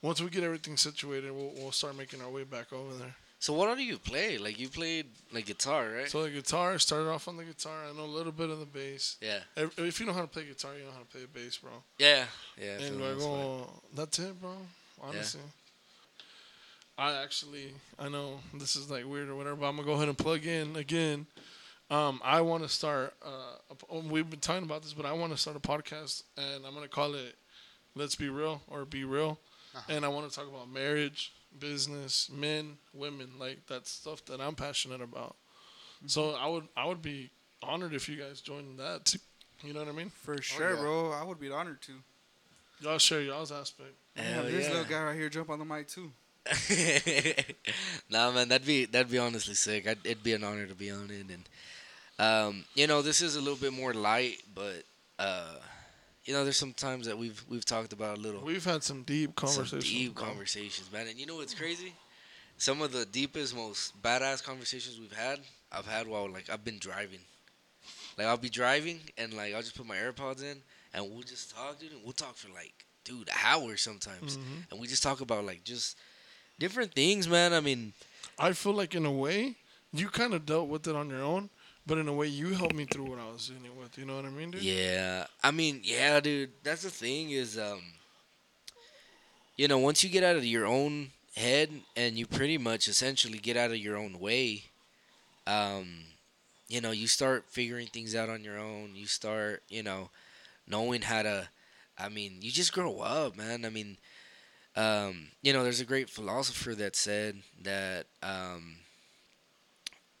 once we get everything situated, we'll we'll start making our way back over there. So what do you play? Like you played like guitar, right? So the guitar started off on the guitar. I know a little bit of the bass. yeah, If, if you know how to play guitar, you know how to play bass, bro. yeah, yeah. and the most part. that's it, bro. Honestly. I actually, I know this is like weird or whatever, but I'm gonna go ahead and plug in again. Um, I want to start. Uh, um, we've been talking about this, but I want to start a podcast, and I'm gonna call it "Let's Be Real" or "Be Real," and I want to talk about marriage, business, men, women, like that stuff that I'm passionate about. So I would, I would be honored if you guys joined that. Too. You know what I mean? For sure, yeah. bro. I would be honored to. Y'all share y'all's aspect. Yeah, Hell this yeah. little guy right here jump on the mic too. nah, man, that'd be that'd be honestly sick. I'd, it'd be an honor to be on it, and um, you know, this is a little bit more light, but uh, you know, there's some times that we've we've talked about a little We've had some deep conversations. some deep conversations, man. And you know what's crazy? Some of the deepest, most badass conversations we've had, I've had while like I've been driving. Like I'll be driving and like I'll just put my AirPods in and we'll just talk, dude. And we'll talk for like, dude, hours sometimes, Mhm. and we just talk about like just different things, man. I mean, I feel like in a way you kind of dealt with it on your own, but in a way you helped me through what I was dealing with. You know what I mean, dude? Yeah, I mean, yeah, dude. That's the thing is, um, you know, once you get out of your own head and you pretty much essentially get out of your own way, um, you know, you start figuring things out on your own. You start, you know, knowing how to. I mean, you just grow up, man. I mean, um, you know, there's a great philosopher that said that um,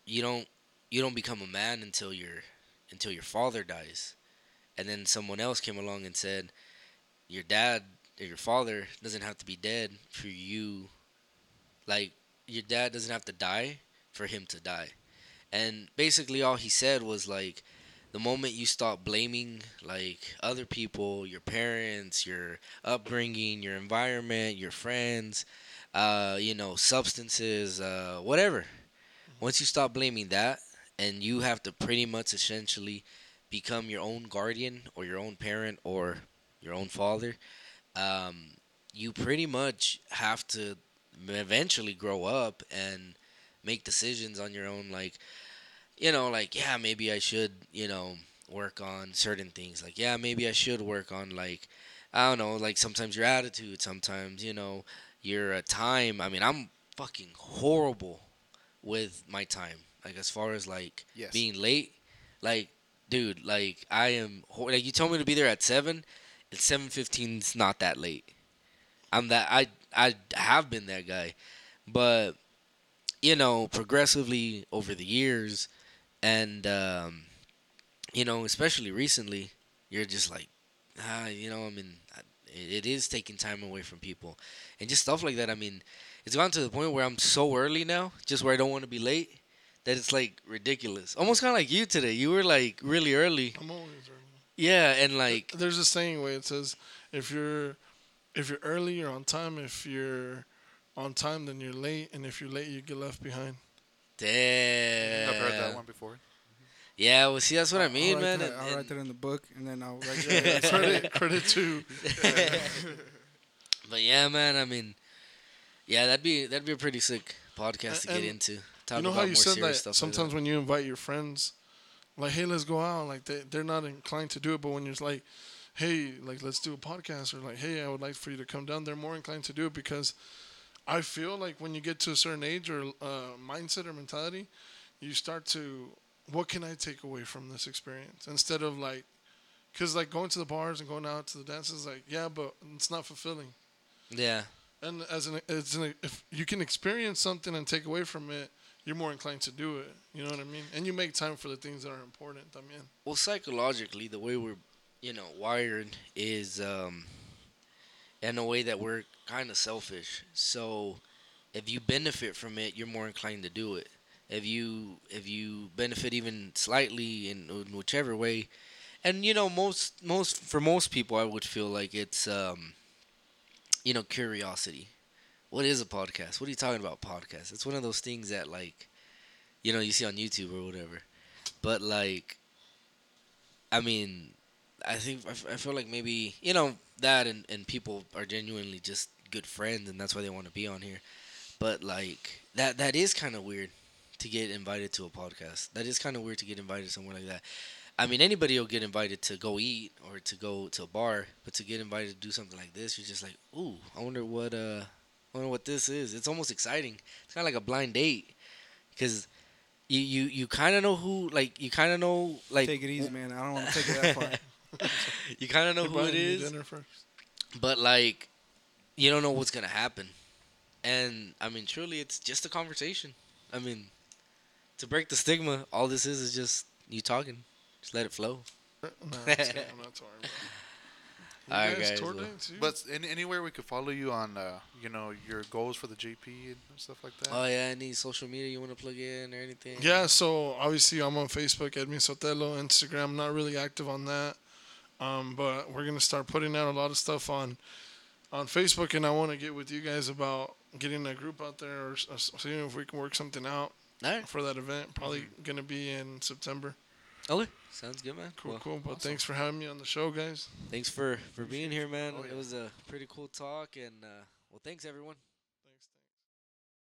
you don't you don't become a man until your until your father dies, and then someone else came along and said, your dad or your father doesn't have to be dead for you. Like your dad doesn't have to die for him to die, and basically all he said was like, the moment you stop blaming like other people, your parents, your upbringing, your environment, your friends, uh, you know, substances, uh, whatever. Once you stop blaming that, and you have to pretty much essentially become your own guardian or your own parent or your own father, um, you pretty much have to eventually grow up and make decisions on your own. Like, you know, like, yeah, maybe I should, you know, work on certain things. Like, yeah, maybe I should work on, like, I don't know, like sometimes your attitude, sometimes, you know, your uh, time. I mean, I'm fucking horrible with my time. Like, as far as, like, Yes. being late, like, dude, like, I am, like, you told me to be there at 7, it's 7.15, it's not that late. I'm that, I, I have been that guy. But, you know, progressively over the years, and, um, you know, especially recently, you're just like, ah, you know, I mean, it, it is taking time away from people, and just stuff like that. I mean, it's gone to the point where I'm so early now, just where I don't want to be late, that it's like ridiculous. Almost kind of like you today. You were like really early. I'm always early. Yeah, and like, There's a saying where it says, if you're if you're early, you're on time. If you're on time, then you're late, and if you're late, you get left behind. damn. I've heard that one before. Yeah, well, see, that's what I mean, I'll man. That, and- I'll write that in the book, and then I'll write that. Uh, credit credit to but yeah, man. I mean, yeah, that'd be that'd be a pretty sick podcast to get into. Talk you know how you said that stuff. sometimes when you invite your friends, like, hey, let's go out. Like they they're not inclined to do it, but when you're like, hey, like let's do a podcast, or like, hey, I would like for you to come down. They're more inclined to do it because I feel like when you get to a certain age or uh, mindset or mentality, you start to, what can I take away from this experience instead of like, because like going to the bars and going out to the dances, like yeah, but it's not fulfilling. Yeah. And as an, as an if you can experience something and take away from it, you're more inclined to do it. You know what I mean? And you make time for the things that are important. I mean, Well, psychologically, the way we're, you know, wired is um, in a way that we're kind of selfish. So, if you benefit from it, you're more inclined to do it. If you if you benefit even slightly in, in whichever way, and you know most most for most people, I would feel like it's um, you know curiosity. What is a podcast? What are you talking about? Podcast. It's one of those things that like, you know, you see on YouTube or whatever. But like, I mean, I think I, f- I feel like maybe you know that and, and people are genuinely just good friends and that's why they want to be on here. But like that that is kind of weird to get invited to a podcast. That is kind of weird to get invited somewhere like that. I mean, anybody will get invited to go eat or to go to a bar, but to get invited to do something like this, you're just like, ooh, I wonder what uh, wonder what this is. It's almost exciting. It's kind of like a blind date, because you you you kind of know who like you kind of know like take it easy, man. I don't want to take it that far. you kind of know you're who it buying me is, dinner first. but like you don't know what's gonna happen. And I mean, truly, it's just a conversation. I mean, to break the stigma, all this is is just you talking. Just let it flow. No, I'm just kidding, I'm not touring. Bro. Alright, guys guys, tour dates, too? But any, anywhere we could follow you on, uh, you know, your goals for the JP and stuff like that. Oh yeah, any social media you want to plug in or anything? Yeah, so obviously I'm on Facebook, Edmy Sotelo, Instagram. Not really active on that, um, but we're gonna start putting out a lot of stuff on on Facebook, and I want to get with you guys about getting a group out there or s- s- seeing if we can work something out All right. for that event. Probably gonna be in September. Okay. Sounds good, man. Cool, Well, cool. But thanks for having me on the show, guys. Thanks for for being here, man. Oh, It was a pretty cool talk, and uh, well, thanks everyone.